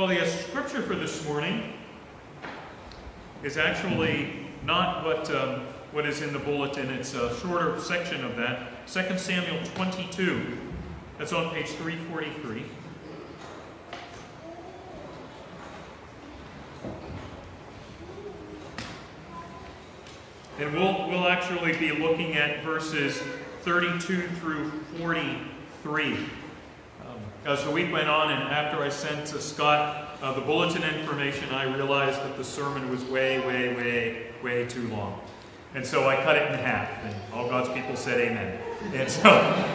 Well, the scripture for this morning is actually not what, um, what is in the bulletin. It's a shorter section of that. 2 Samuel 22. That's on page 343. And we'll, we'll actually be looking at verses 32 through 43. As the week went on, and after I sent to Scott uh, the bulletin information, I realized that the sermon was way, way, way, way too long. And so I cut it in half, and all God's people said amen. And so,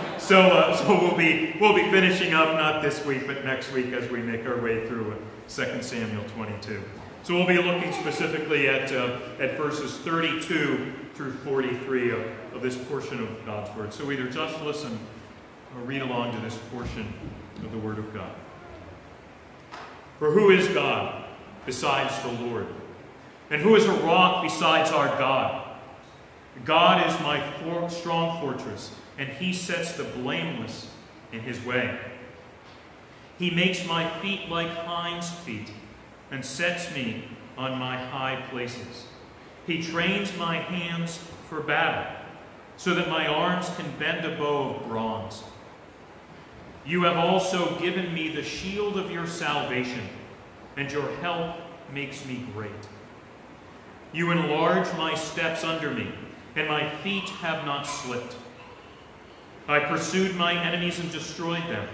so, uh, so we'll be we'll be finishing up not this week, but next week as we make our way through 2 Samuel 22. So we'll be looking specifically at, uh, at verses 32 through 43 of, of this portion of God's Word. So either just listen or read along to this portion of the Word of God. For who is God besides the Lord? And who is a rock besides our God? God is my for strong fortress, and he sets the blameless in his way. He makes my feet like hinds' feet and sets me on my high places. He trains my hands for battle, so that my arms can bend a bow of bronze. You have also given me the shield of your salvation, and your help makes me great. You enlarge my steps under me, and my feet have not slipped. I pursued my enemies and destroyed them,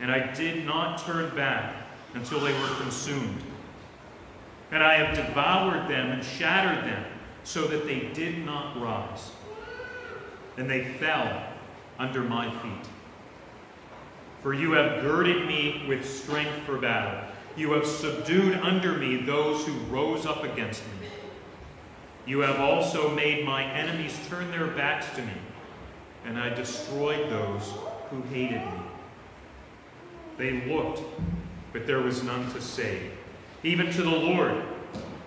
and I did not turn back until they were consumed. And I have devoured them and shattered them so that they did not rise. And they fell under my feet. For you have girded me with strength for battle. You have subdued under me those who rose up against me. You have also made my enemies turn their backs to me, and I destroyed those who hated me. They looked but there was none to save, even to the Lord,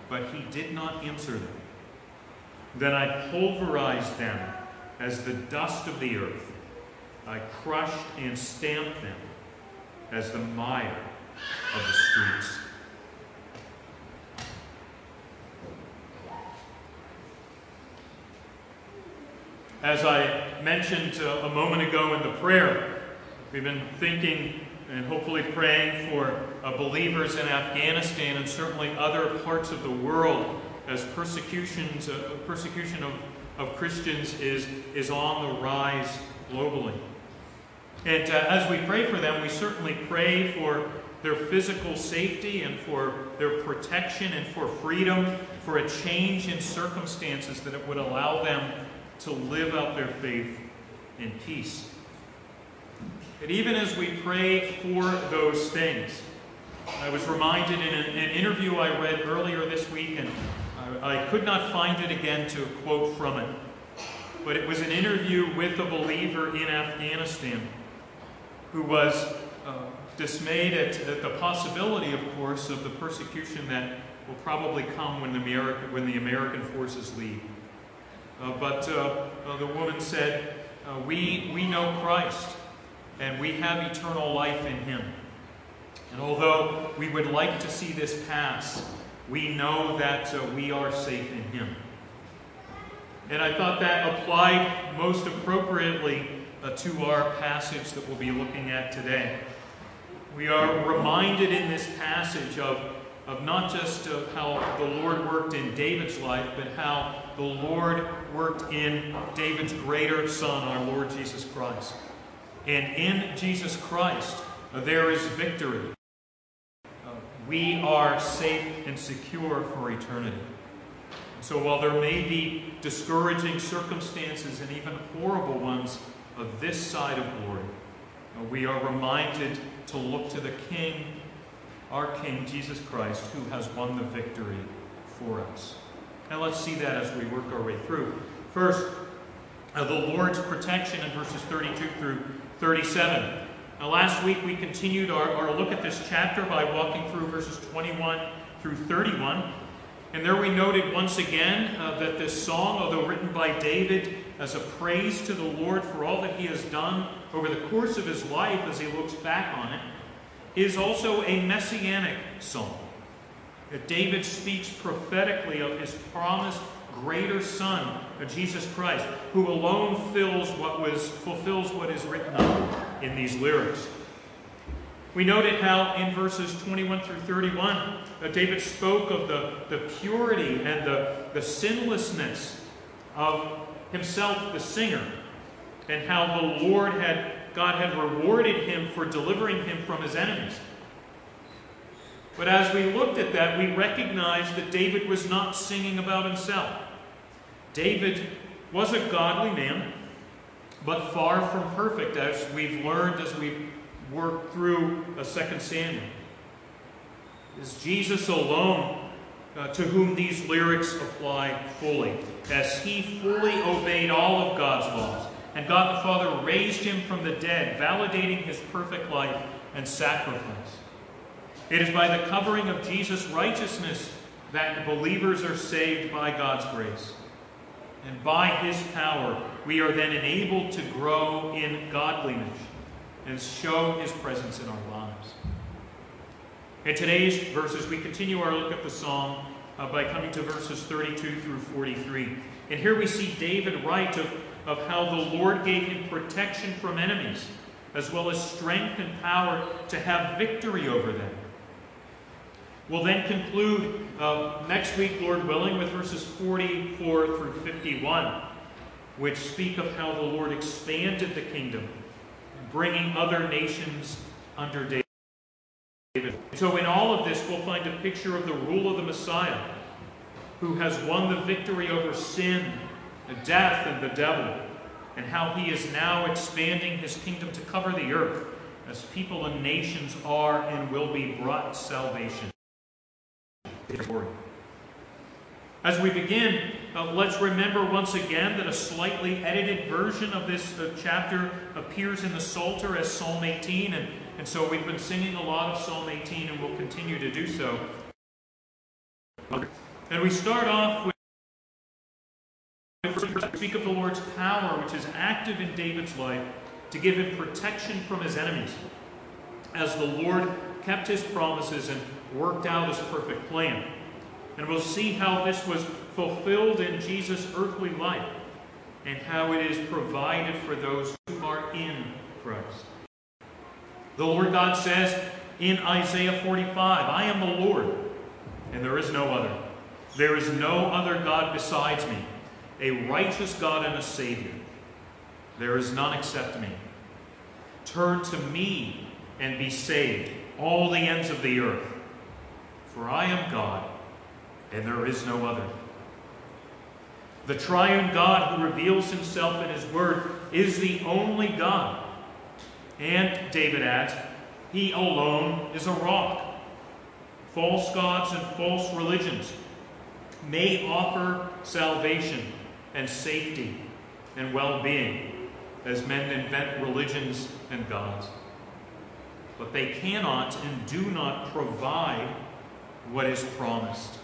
but he did not answer them. Then I pulverized them as the dust of the earth. I crushed and stamped them as the mire of the streets. As I mentioned uh, a moment ago in the prayer, we've been thinking and hopefully praying for uh, believers in Afghanistan and certainly other parts of the world as persecutions, uh, persecution of, of Christians is, is on the rise globally. And uh, as we pray for them, we certainly pray for their physical safety and for their protection and for freedom, for a change in circumstances that it would allow them to live out their faith in peace. And even as we pray for those things, I was reminded in an, an interview I read earlier this week, and I, I could not find it again to quote from it, but it was an interview with a believer in Afghanistan who was uh, dismayed at, the possibility, of course, of the persecution that will probably come when the, America, when the American forces leave. Uh, but uh, uh the woman said, we, we know Christ and we have eternal life in him. And although we would like to see this pass, we know that uh, we are safe in him. And I thought that applied most appropriately to our passage that we'll be looking at today. We are reminded in this passage of, of not just of how the Lord worked in David's life, but how the Lord worked in David's greater son, our Lord Jesus Christ. And in Jesus Christ, uh, there is victory. Uh, we are safe and secure for eternity. So while there may be discouraging circumstances and even horrible ones of this side of glory, we are reminded to look to the King, our King, Jesus Christ, who has won the victory for us. Now let's see that as we work our way through. First, uh, the Lord's protection in verses 32 through 37. Now, last week we continued our, our look at this chapter by walking through verses 21 through 31. And there we noted once again uh, that this song, although written by David as a praise to the Lord for all that he has done over the course of his life as he looks back on it, is also a messianic song. That David speaks prophetically of his promised greater Son, Jesus Christ, who alone fills what was, fulfills what is written up in these lyrics. We noted how in verses 21 through 31, uh, David spoke of the, the purity and the, the sinlessness of himself, the singer, and how the Lord had, God had rewarded him for delivering him from his enemies. But as we looked at that, we recognized that David was not singing about himself. David was a godly man, but far from perfect, as we've learned as we've worked through a second Samuel. Is Jesus alone uh, to whom these lyrics apply fully, as he fully obeyed all of God's laws. And God the Father raised him from the dead, validating his perfect life and sacrifice. It is by the covering of Jesus' righteousness that believers are saved by God's grace. And by his power, we are then enabled to grow in godliness and show his presence in our lives. In today's verses, we continue our look at the psalm uh, by coming to verses 32 through 43. And here we see David write of, of how the Lord gave him protection from enemies, as well as strength and power to have victory over them. We'll then conclude uh, next week, Lord willing, with verses 44 through 51, which speak of how the Lord expanded the kingdom, bringing other nations under David. So, in all of this, we'll find a picture of the rule of the Messiah, who has won the victory over sin, death, and the devil, and how he is now expanding his kingdom to cover the earth as people and nations are and will be brought salvation. As we begin, uh, let's remember once again that a slightly edited version of this uh, chapter appears in the Psalter as Psalm 18, and, and so we've been singing a lot of Psalm 18 and we'll continue to do so. And we start off with speak of the Lord's power, which is active in David's life to give him protection from his enemies. As the Lord kept his promises and worked out his perfect plan. And we'll see how this was fulfilled in Jesus' earthly life and how it is provided for those who are in Christ. The Lord God says in Isaiah 45, I am the Lord, and there is no other. There is no other God besides me, a righteous God and a Savior. There is none except me. Turn to me and be saved, all the ends of the earth. For I am God, and there is no other. The triune God who reveals himself in his word is the only God. And, David adds, he alone is a rock. False gods and false religions may offer salvation and safety and well being as men invent religions and gods. But they cannot and do not provide what is promised.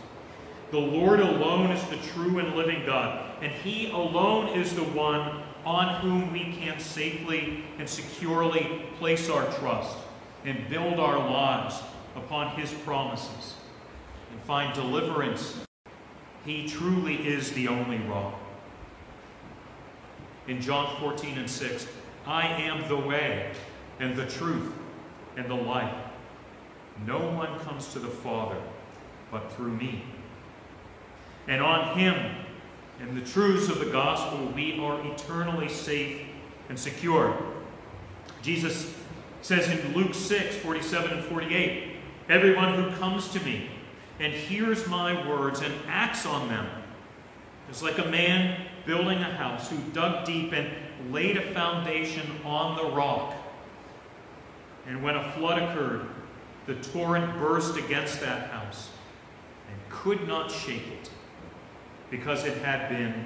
The Lord alone is the true and living God, and He alone is the one on whom we can safely and securely place our trust and build our lives upon His promises and find deliverance. He truly is the only rock. In John 14 and 6, I am the way and the truth and the life. No one comes to the Father but through me. And on him and the truths of the gospel, we are eternally safe and secure. Jesus says in Luke 6 47 and 48, Everyone who comes to me and hears my words and acts on them is like a man building a house who dug deep and laid a foundation on the rock. And when a flood occurred, the torrent burst against that house and could not shake it because it had been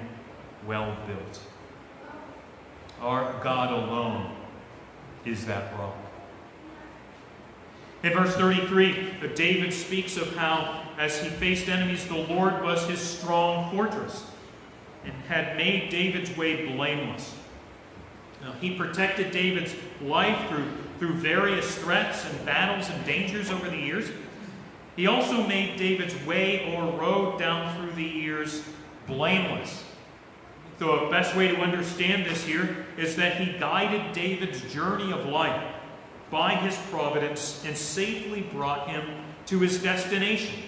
well built. Our God alone is that rock. In verse 33, David speaks of how, as he faced enemies, the Lord was his strong fortress and had made David's way blameless. Now, he protected David's life through through various threats and battles and dangers over the years. He also made David's way or road down through the years blameless. A best way to understand this here is that he guided David's journey of life by his providence and safely brought him to his destination.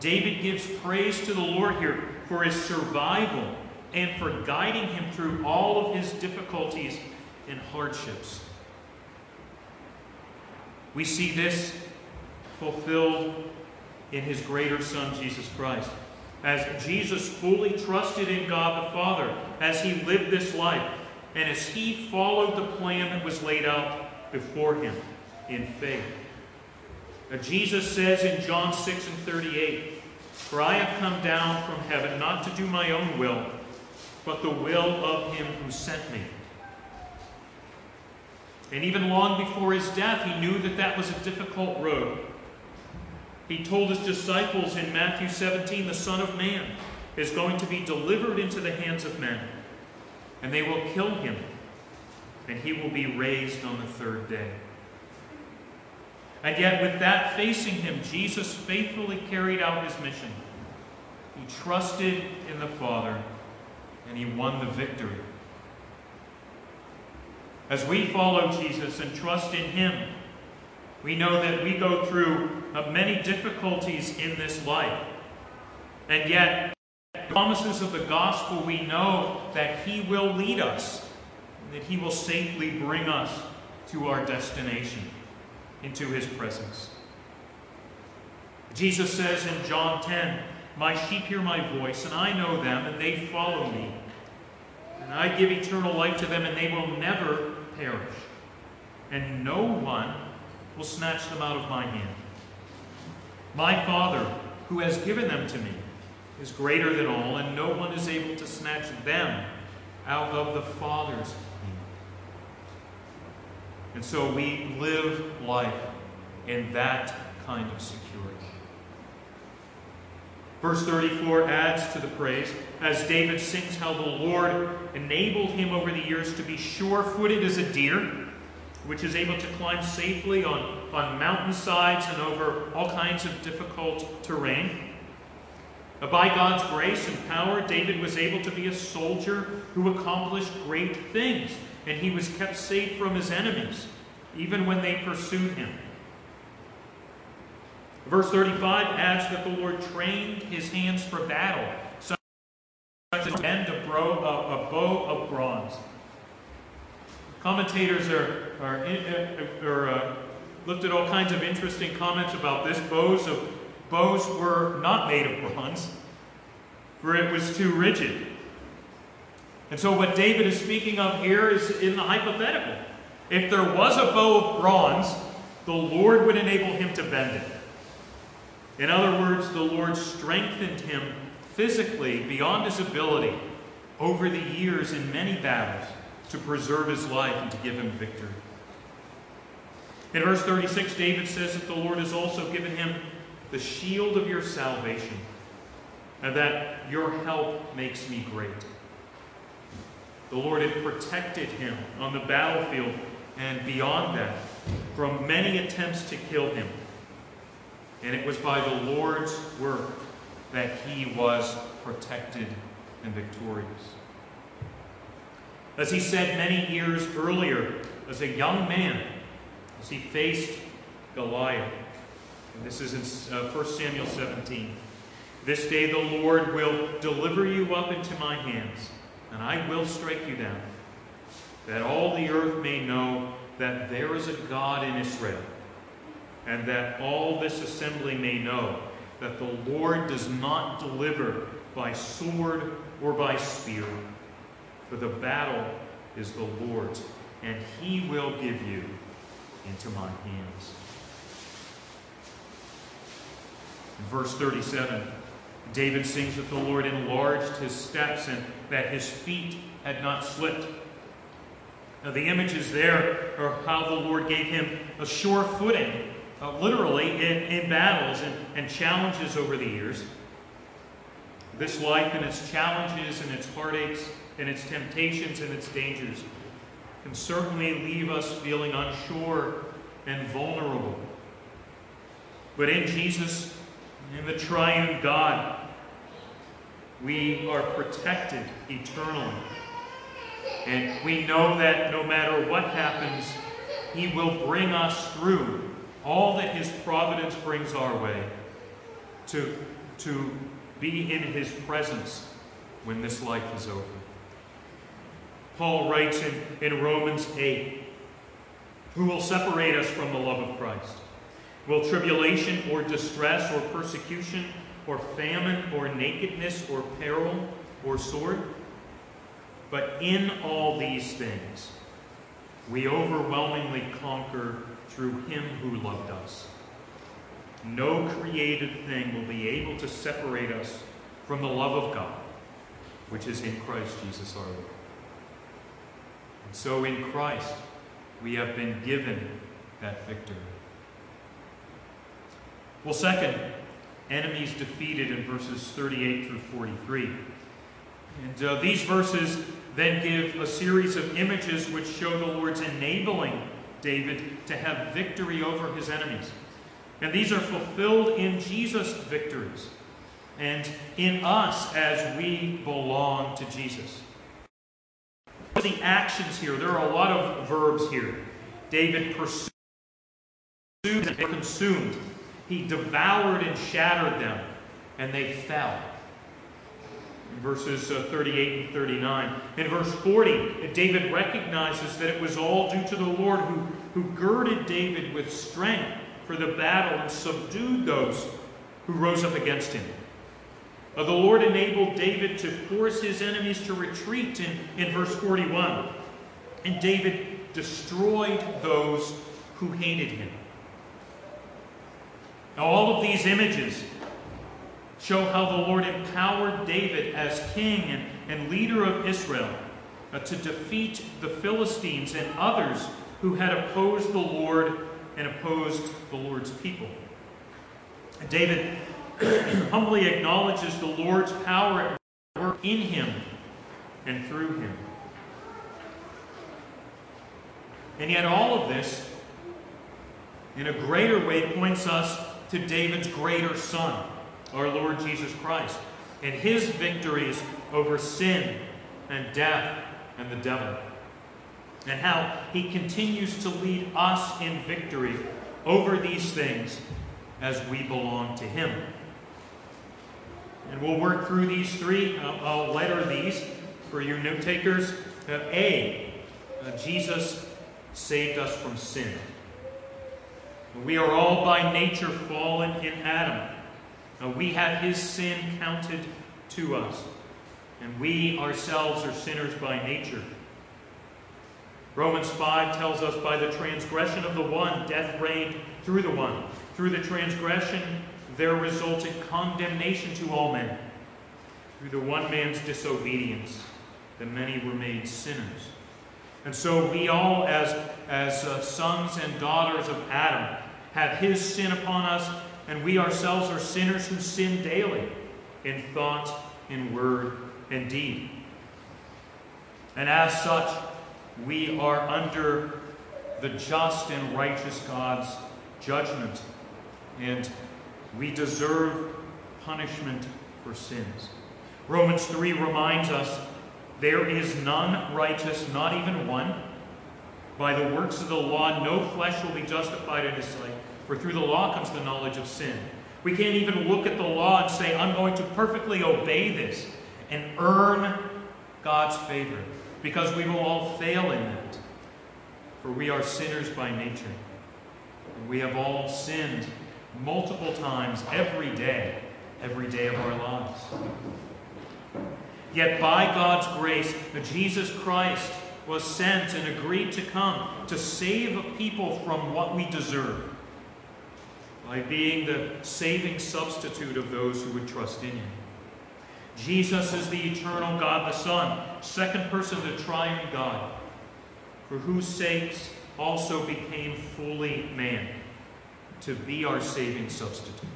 David gives praise to the Lord here for his survival and for guiding him through all of his difficulties and hardships. We see this fulfilled in his greater Son, Jesus Christ. As Jesus fully trusted in God the Father as he lived this life, and as he followed the plan that was laid out before him in faith. Now, Jesus says in John 6 and 38, For I have come down from heaven not to do my own will, but the will of him who sent me. And even long before his death, he knew that that was a difficult road. He told his disciples in Matthew 17, the Son of Man is going to be delivered into the hands of men, and they will kill him, and he will be raised on the third day. And yet, with that facing him, Jesus faithfully carried out his mission. He trusted in the Father, and he won the victory. As we follow Jesus and trust in him, we know that we go through uh, many difficulties in this life. And yet, the promises of the gospel, we know that he will lead us, that he will safely bring us to our destination, into his presence. Jesus says in John 10, My sheep hear my voice, and I know them, and they follow me. And I give eternal life to them, and they will never perish. And no one will snatch them out of my hand. My Father, who has given them to me, is greater than all, and no one is able to snatch them out of the Father's hand. And so we live life in that kind of security. Verse 34 adds to the praise as David sings how the Lord enabled him over the years to be sure footed as a deer, which is able to climb safely on, on mountainsides and over all kinds of difficult terrain. Uh, by God's grace and power, David was able to be a soldier who accomplished great things, and he was kept safe from his enemies, even when they pursued him. Verse 35 adds that the Lord trained his hands for battle, such as bend bro, a, a bow of bronze. Commentators are, are, are uh, looked at all kinds of interesting comments about this. Bows of bows were not made of bronze, for it was too rigid. And so, what David is speaking of here is in the hypothetical. If there was a bow of bronze, the Lord would enable him to bend it. In other words, the Lord strengthened him physically beyond his ability over the years in many battles to preserve his life and to give him victory. In verse 36, David says that the Lord has also given him the shield of your salvation, and that your help makes me great. The Lord had protected him on the battlefield and beyond that from many attempts to kill him. And it was by the Lord's work that he was protected and victorious. As he said many years earlier, as a young man, as he faced Goliath, and this is in uh, 1 Samuel 17. This day the Lord will deliver you up into my hands, and I will strike you down, that all the earth may know that there is a God in Israel and that all this assembly may know that the Lord does not deliver by sword or by spear, for the battle is the Lord's, and he will give you into my hands. In verse 37, David sings that the Lord enlarged his steps and that his feet had not slipped. Now, the images there are how the Lord gave him a sure footing uh, literally in, in battles and, and challenges over the years. This life and its challenges and its heartaches and its temptations and its dangers can certainly leave us feeling unsure and vulnerable. But in Jesus, in the triune God, we are protected eternally. And we know that no matter what happens, He will bring us through all that His providence brings our way to, to be in His presence when this life is over. Paul writes in, in Romans 8 Who will separate us from the love of Christ? Will tribulation or distress or persecution or famine or nakedness or peril or sword? But in all these things, we overwhelmingly conquer through him who loved us. No created thing will be able to separate us from the love of God, which is in Christ Jesus our Lord. And so in Christ, we have been given that victory. Well, second, enemies defeated in verses 38 through 43. And uh, these verses then give a series of images which show the Lord's enabling David to have victory over his enemies. And these are fulfilled in Jesus' victories and in us as we belong to Jesus. The actions here, there are a lot of verbs here. David pursued and consumed. He devoured and shattered them, and they fell. In verses uh, 38 and 39. In verse 40, David recognizes that it was all due to the Lord who, who girded David with strength for the battle and subdued those who rose up against him. Uh, the Lord enabled David to force his enemies to retreat in, in verse 41. And David destroyed those who hated him. Now, all of these images show how the Lord empowered David as king and, and leader of Israel uh, to defeat the Philistines and others who had opposed the Lord and opposed the Lord's people. David humbly acknowledges the Lord's power at work in him and through him. And yet, all of this, in a greater way, points us to David's greater son, our Lord Jesus Christ, and his victories over sin and death and the devil, and how he continues to lead us in victory over these things as we belong to him. And we'll work through these three. I'll, I'll letter these for you note takers. Uh, A, uh, Jesus saved us from sin. We are all by nature fallen in Adam. Now, we have his sin counted to us, and we ourselves are sinners by nature. Romans 5 tells us by the transgression of the one, death reigned through the one. Through the transgression, there resulted condemnation to all men. Through the one man's disobedience, the many were made sinners. And so we all, as, as uh, sons and daughters of Adam, have his sin upon us, and we ourselves are sinners who sin daily in thought, in word, and deed. And as such, we are under the just and righteous God's judgment, and we deserve punishment for sins. Romans 3 reminds us there is none righteous, not even one. By the works of the law, no flesh will be justified in his sight, for through the law comes the knowledge of sin. We can't even look at the law and say, I'm going to perfectly obey this and earn God's favor, because we will all fail in that. For we are sinners by nature. And we have all sinned multiple times every day, every day of our lives. Yet by God's grace, the Jesus Christ was sent and agreed to come to save a people from what we deserve by being the saving substitute of those who would trust in him. Jesus is the eternal God the Son, second person of the triune God, for whose sakes also became fully man, to be our saving substitute.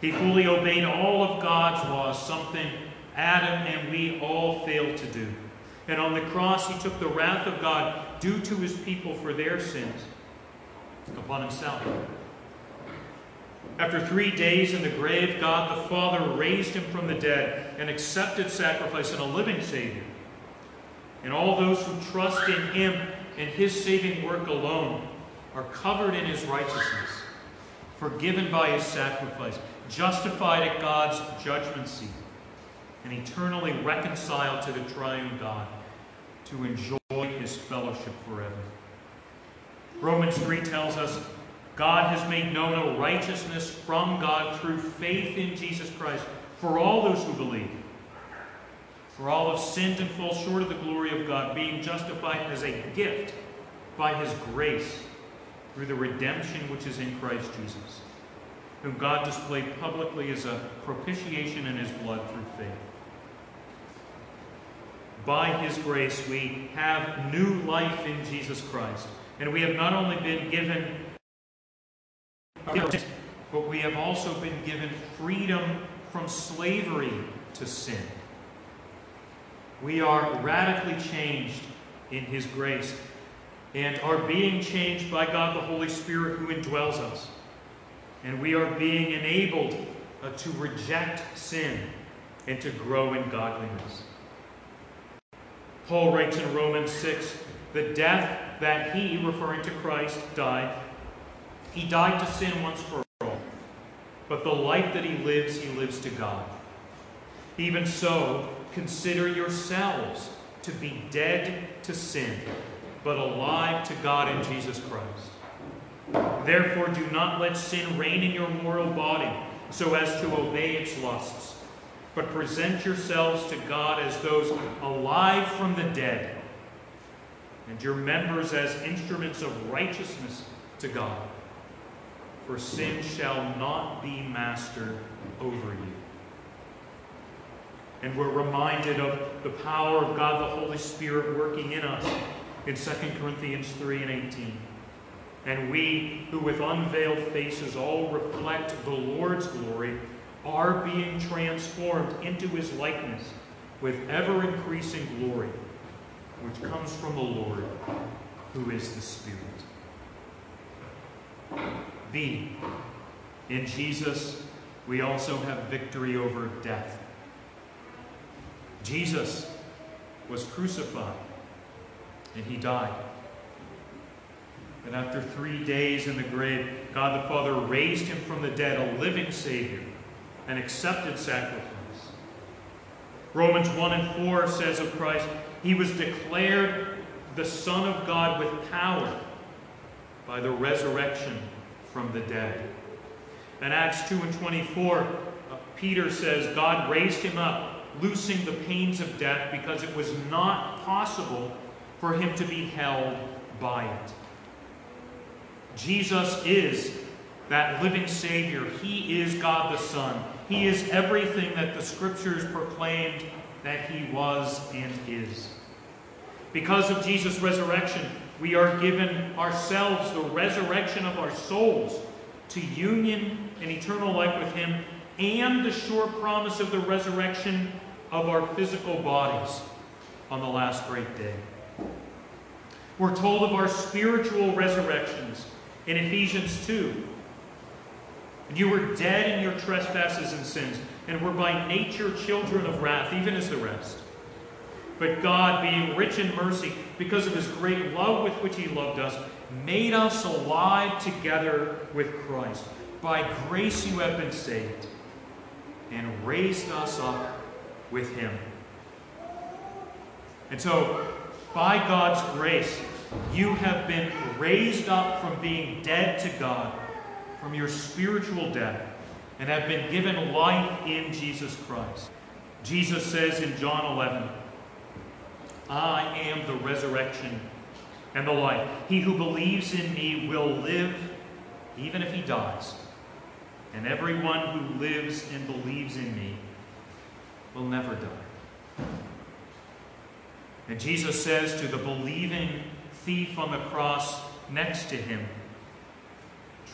He fully obeyed all of God's laws, something Adam and we all failed to do. And on the cross, he took the wrath of God due to his people for their sins upon himself. After three days in the grave, God the Father raised him from the dead and accepted sacrifice and a living Savior. And all those who trust in him and his saving work alone are covered in his righteousness, forgiven by his sacrifice, justified at God's judgment seat, and eternally reconciled to the triune God to enjoy his fellowship forever. Romans 3 tells us God has made known a righteousness from God through faith in Jesus Christ for all those who believe. For all have sinned and fall short of the glory of God, being justified as a gift by his grace through the redemption which is in Christ Jesus, whom God displayed publicly as a propitiation in his blood through faith. By his grace, we have new life in Jesus Christ. And we have not only been given, but we have also been given freedom from slavery to sin. We are radically changed in His grace and are being changed by God the Holy Spirit who indwells us. And we are being enabled uh, to reject sin and to grow in godliness. Paul writes in Romans 6 the death that he, referring to Christ, died, he died to sin once for all. But the life that he lives, he lives to God. Even so, consider yourselves to be dead to sin, but alive to God in Jesus Christ. Therefore, do not let sin reign in your mortal body so as to obey its lusts, but present yourselves to God as those alive from the dead, and your members as instruments of righteousness to God. For sin shall not be master over you. And we're reminded of the power of God the Holy Spirit working in us in 2 Corinthians 3 and 18. And we, who with unveiled faces all reflect the Lord's glory, are being transformed into his likeness with ever increasing glory, which comes from the Lord, who is the Spirit. B. In Jesus, we also have victory over death. Jesus was crucified and he died. And after three days in the grave, God the Father raised him from the dead, a living Savior, an accepted sacrifice. Romans 1 and 4 says of Christ, He was declared the Son of God with power by the resurrection from the dead. In Acts 2 and 24, uh, Peter says, God raised him up loosing the pains of death because it was not possible for him to be held by it. Jesus is that living Savior. He is God the Son. He is everything that the Scriptures proclaimed that He was and is. Because of Jesus' resurrection, we are given ourselves the resurrection of our souls to union and eternal life with Him and the sure promise of the resurrection of our physical bodies on the last great day. We're told of our spiritual resurrections in Ephesians 2. You were dead in your trespasses and sins, and were by nature children of wrath, even as the rest. But God, being rich in mercy, because of his great love with which he loved us, made us alive together with Christ. By grace you have been saved, and raised us up with him. And so, by God's grace, you have been raised up from being dead to God, from your spiritual death, and have been given life in Jesus Christ. Jesus says in John 11, I am the resurrection and the life. He who believes in me will live even if he dies. And everyone who lives and believes in me will never die. And Jesus says to the believing thief on the cross next to him,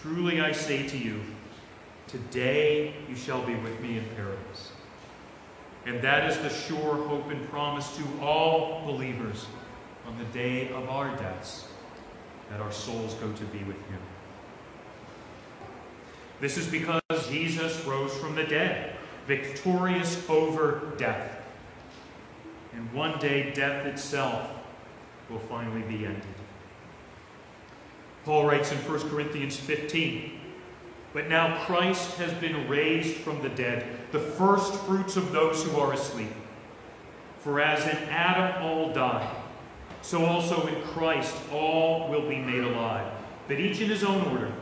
Truly I say to you, today you shall be with me in paradise. And that is the sure hope and promise to all believers on the day of our deaths, that our souls go to be with Him. This is because Jesus rose from the dead, victorious over death. And one day, death itself will finally be ended. Paul writes in 1 Corinthians 15 But now Christ has been raised from the dead, the first fruits of those who are asleep. For as in Adam all die, so also in Christ all will be made alive, but each in his own order.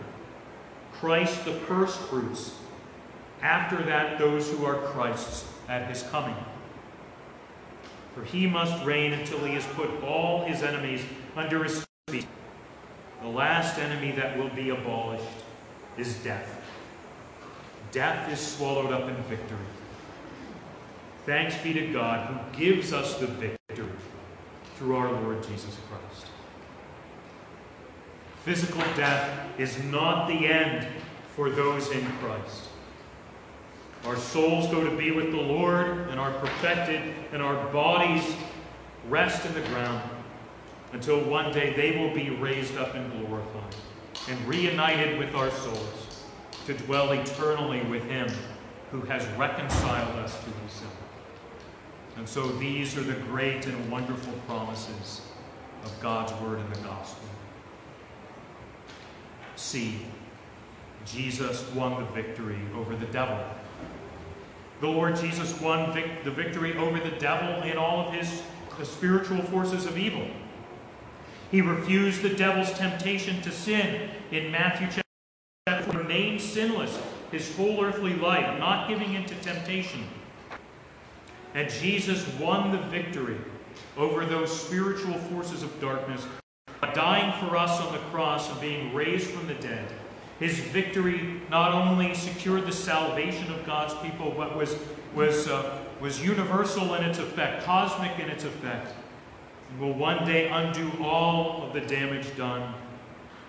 Christ the first fruits, after that, those who are Christ's at his coming. For he must reign until he has put all his enemies under his feet. The last enemy that will be abolished is death. Death is swallowed up in victory. Thanks be to God who gives us the victory through our Lord Jesus Christ. Physical death is not the end for those in Christ. Our souls go to be with the Lord and are perfected, and our bodies rest in the ground until one day they will be raised up and glorified and reunited with our souls to dwell eternally with Him who has reconciled us to Himself. And so these are the great and wonderful promises of God's Word in the Gospel. See, Jesus won the victory over the devil. The Lord Jesus won vic- the victory over the devil and all of his the spiritual forces of evil. He refused the devil's temptation to sin in Matthew chapter 4, remained sinless his whole earthly life, not giving in to temptation. And Jesus won the victory over those spiritual forces of darkness by dying for us on the cross and being raised from the dead. His victory not only secured the salvation of God's people, but was, was, uh, was universal in its effect, cosmic in its effect, and will one day undo all of the damage done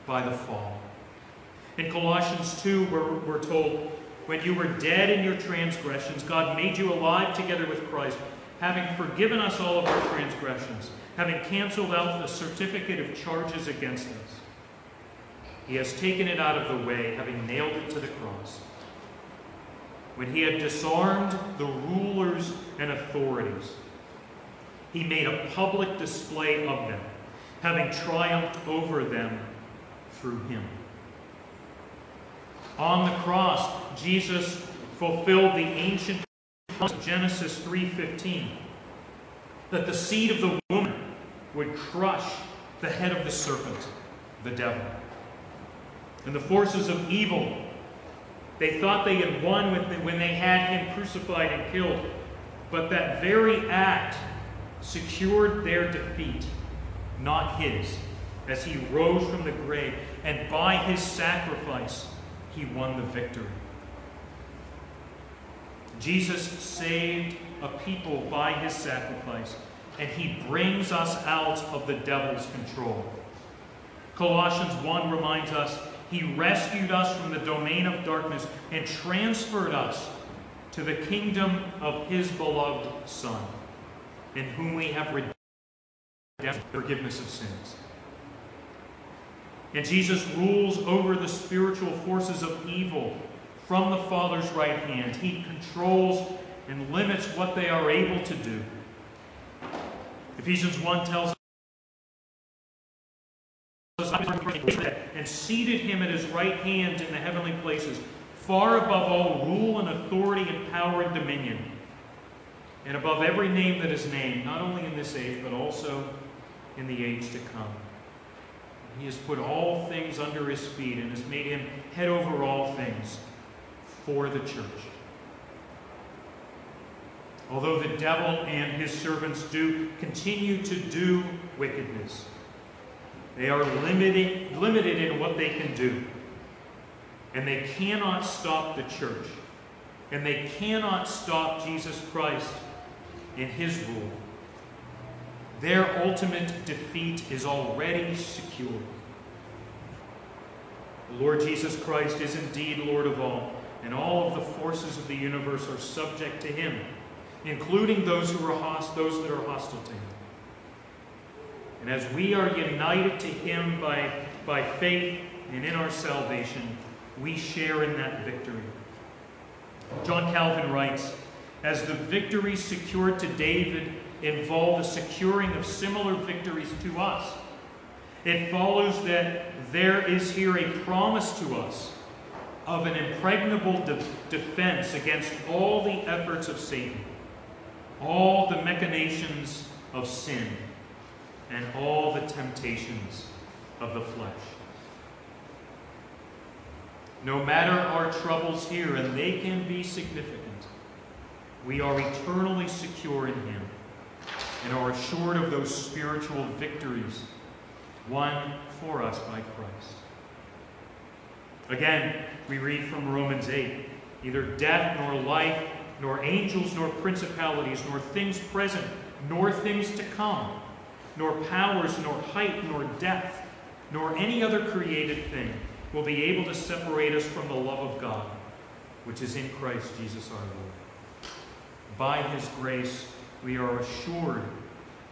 by the fall. In Colossians 2, we're, we're told, when you were dead in your transgressions, God made you alive together with Christ, having forgiven us all of our transgressions, having canceled out the certificate of charges against us. He has taken it out of the way, having nailed it to the cross. When he had disarmed the rulers and authorities, he made a public display of them, having triumphed over them through him. On the cross, Jesus fulfilled the ancient of Genesis 3:15 that the seed of the woman would crush the head of the serpent, the devil. And the forces of evil, they thought they had won when they had him crucified and killed. But that very act secured their defeat, not his, as he rose from the grave. And by his sacrifice, he won the victory. Jesus saved a people by his sacrifice, and he brings us out of the devil's control. Colossians 1 reminds us he rescued us from the domain of darkness and transferred us to the kingdom of his beloved Son, in whom we have redemption, forgiveness of sins. And Jesus rules over the spiritual forces of evil from the Father's right hand. He controls and limits what they are able to do. Ephesians 1 tells us and seated him at his right hand in the heavenly places, far above all rule and authority and power and dominion, and above every name that is named, not only in this age, but also in the age to come. He has put all things under his feet and has made him head over all things for the church. Although the devil and his servants do continue to do wickedness, they are limited, limited in what they can do. And they cannot stop the church. And they cannot stop Jesus Christ in his rule. Their ultimate defeat is already secure. The Lord Jesus Christ is indeed Lord of all, and all of the forces of the universe are subject to him. including those who are host- those that are hostile to him. And as we are united to him by, by faith and in our salvation, we share in that victory. John Calvin writes, as the victories secured to David involve the securing of similar victories to us, it follows that there is here a promise to us of an impregnable de- defense against all the efforts of Satan, all the machinations of sin, and all the temptations of the flesh. No matter our troubles here, and they can be significant, we are eternally secure in Him and are assured of those spiritual victories won for us by Christ. Again, we read from Romans 8 neither death nor life, nor angels nor principalities, nor things present, nor things to come, nor powers, nor height, nor depth, nor any other created thing will be able to separate us from the love of God, which is in Christ Jesus our Lord. By his grace, we are assured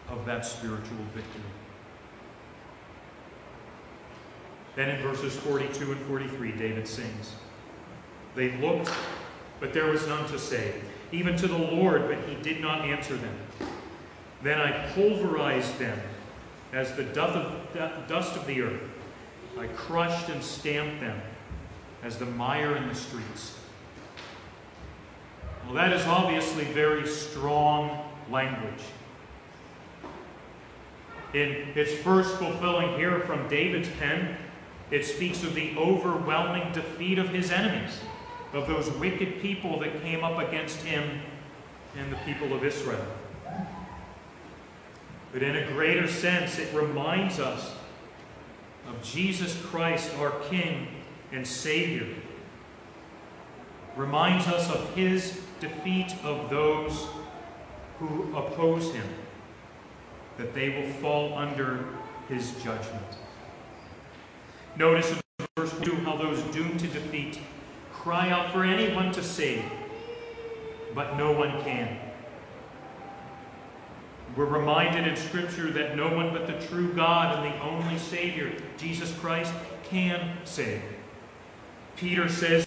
of that spiritual victory. Then in verses 42 and 43, David sings They looked, but there was none to save, even to the Lord, but he did not answer them. Then I pulverized them as the dust of the earth. I crushed and stamped them as the mire in the streets. Well, that is obviously very strong language. In its first fulfilling here from David's pen, it speaks of the overwhelming defeat of his enemies, of those wicked people that came up against him and the people of Israel. But in a greater sense, it reminds us of Jesus Christ, our King and Savior. Reminds us of his defeat of those who oppose him, that they will fall under his judgment. Notice in verse 2 how those doomed to defeat cry out for anyone to save, but no one can. We're reminded in Scripture that no one but the true God and the only Savior, Jesus Christ, can save. Peter says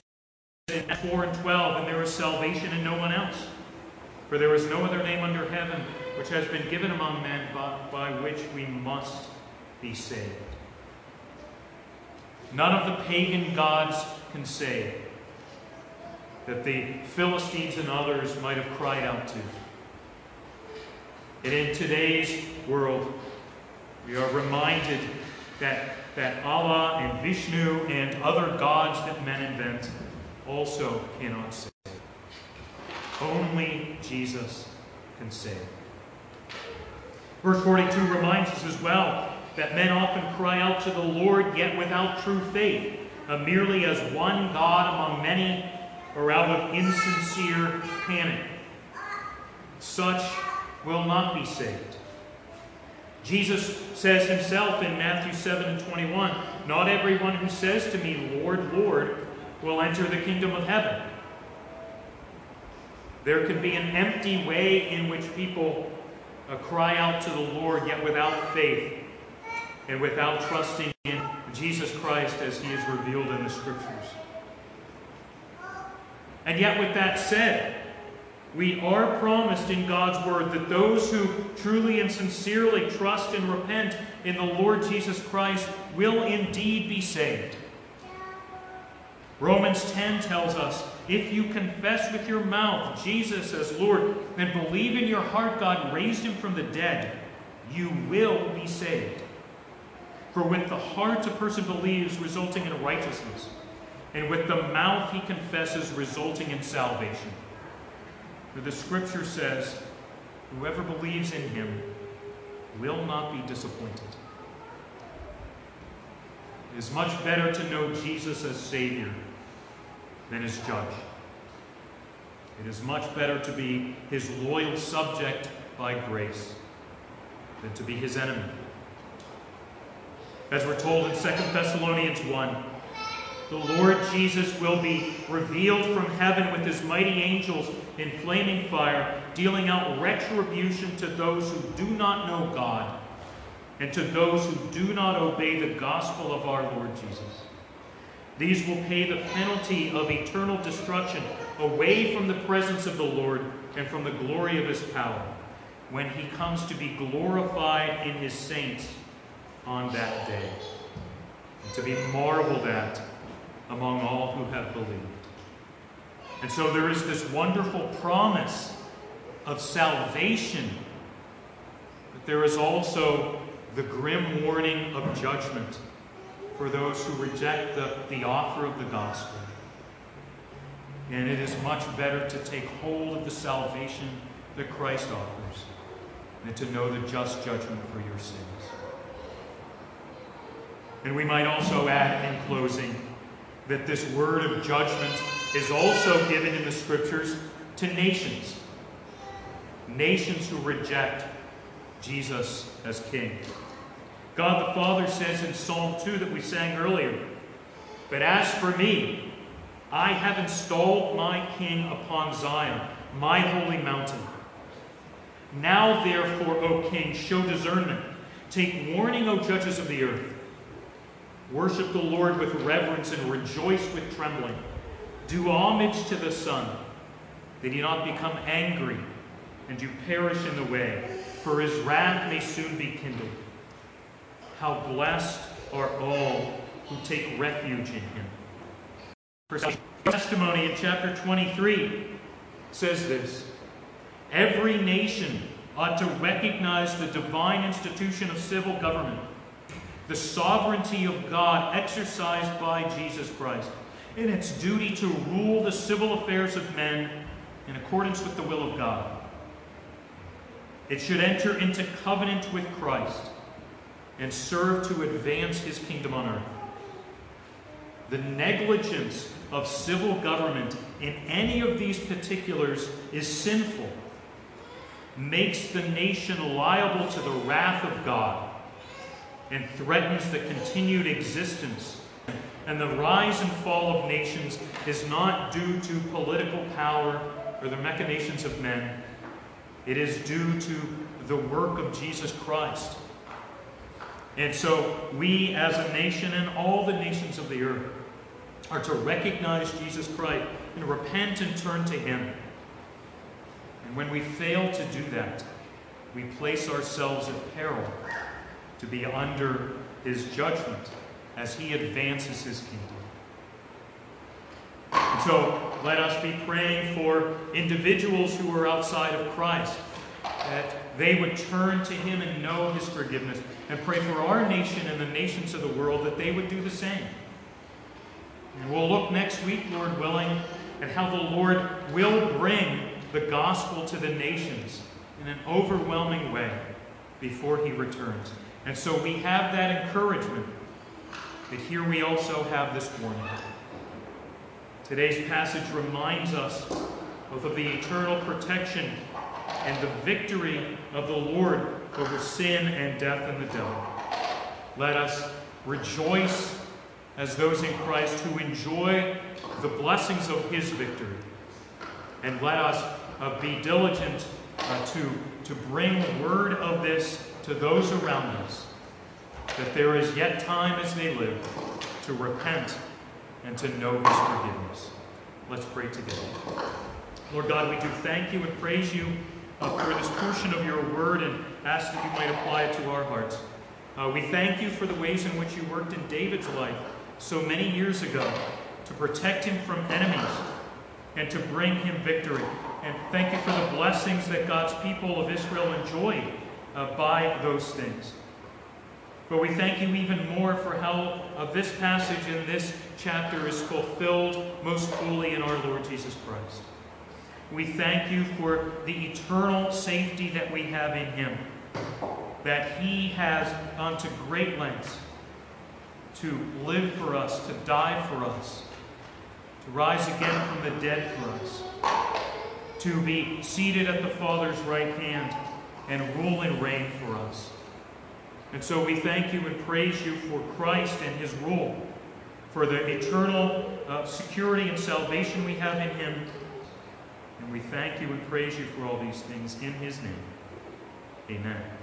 in 4 and 12, and there is salvation in no one else. For there is no other name under heaven which has been given among men by, by which we must be saved. None of the pagan gods can save that the Philistines and others might have cried out to. And in today's world, we are reminded that, that Allah and Vishnu and other gods that men invent also cannot save. Only Jesus can save. Verse 42 reminds us as well that men often cry out to the Lord, yet without true faith, uh, merely as one God among many, or out of insincere panic. Such will not be saved. Jesus says himself in Matthew 7 and 21 Not everyone who says to me, Lord, Lord, will enter the kingdom of heaven. There can be an empty way in which people uh, cry out to the Lord, yet without faith and without trusting in Jesus Christ as he is revealed in the Scriptures. And yet, with that said, we are promised in God's Word that those who truly and sincerely trust and repent in the Lord Jesus Christ will indeed be saved. Romans 10 tells us if you confess with your mouth Jesus as Lord and believe in your heart God raised him from the dead, you will be saved. For with the heart a person believes, resulting in righteousness, and with the mouth he confesses, resulting in salvation. For the scripture says, Whoever believes in him will not be disappointed. It is much better to know Jesus as Savior than as judge. It is much better to be his loyal subject by grace than to be his enemy. As we're told in 2 Thessalonians 1, the Lord Jesus will be revealed from heaven with his mighty angels in flaming fire, dealing out retribution to those who do not know God and to those who do not obey the gospel of our Lord Jesus. These will pay the penalty of eternal destruction away from the presence of the Lord and from the glory of his power when he comes to be glorified in his saints on that day, and to be marveled at among all who have believed. And so there is this wonderful promise of salvation, but there is also the grim warning of judgment for those who reject the, the offer of the gospel. And it is much better to take hold of the salvation that Christ offers than to know the just judgment for your sins. And we might also add in closing that this word of judgment is also given in the scriptures to nations. Nations who reject Jesus as king. God the Father says in Psalm 2 that we sang earlier, But as for me, I have installed my king upon Zion, my holy mountain. Now, therefore, O king, show discernment. Take warning, O judges of the earth. Worship the Lord with reverence and rejoice with trembling. Do homage to the Son, that he not become angry and you perish in the way, for his wrath may soon be kindled. How blessed are all who take refuge in him. Testimony in chapter 23 says this Every nation ought to recognize the divine institution of civil government, the sovereignty of God exercised by Jesus Christ, in its duty to rule the civil affairs of men in accordance with the will of God. It should enter into covenant with Christ and serve to advance his kingdom on earth. The negligence of civil government in any of these particulars is sinful, makes the nation liable to the wrath of God, and threatens the continued existence. And the rise and fall of nations is not due to political power or the machinations of men. It is due to the work of Jesus Christ and so we as a nation and all the nations of the earth are to recognize Jesus Christ and repent and turn to Him. And when we fail to do that, we place ourselves at peril to be under His judgment as He advances His kingdom. And so let us be praying for individuals who are outside of Christ that they would turn to Him and know His forgiveness, and pray for our nation and the nations of the world that they would do the same. And we'll look next week, Lord willing, at how the Lord will bring the gospel to the nations in an overwhelming way before He returns. And so we have that encouragement, but here we also have this warning. Today's passage reminds us both of the eternal protection and the victory of the Lord over sin and death and the devil. Let us rejoice as those in Christ who enjoy the blessings of his victory. And let us uh, be diligent uh, to, to bring word of this to those around us, that there is yet time as they live to repent and to know his forgiveness. Let's pray together. Lord God, we do thank you and praise you uh, for this portion of your word and ask that you might apply it to our hearts. Uh, we thank you for the ways in which you worked in David's life so many years ago to protect him from enemies and to bring him victory. And thank you for the blessings that God's people of Israel enjoyed uh, by those things. But we thank you even more for how uh, this passage in this chapter is fulfilled most fully in our Lord Jesus Christ. We thank you for the eternal safety that we have in Him, that He has gone to great lengths to live for us, to die for us, to rise again from the dead for us, to be seated at the Father's right hand and rule and reign for us. And so we thank you and praise you for Christ and his rule, for the eternal uh, security and salvation we have in Him. And we thank you and praise you for all these things in His name. Amen.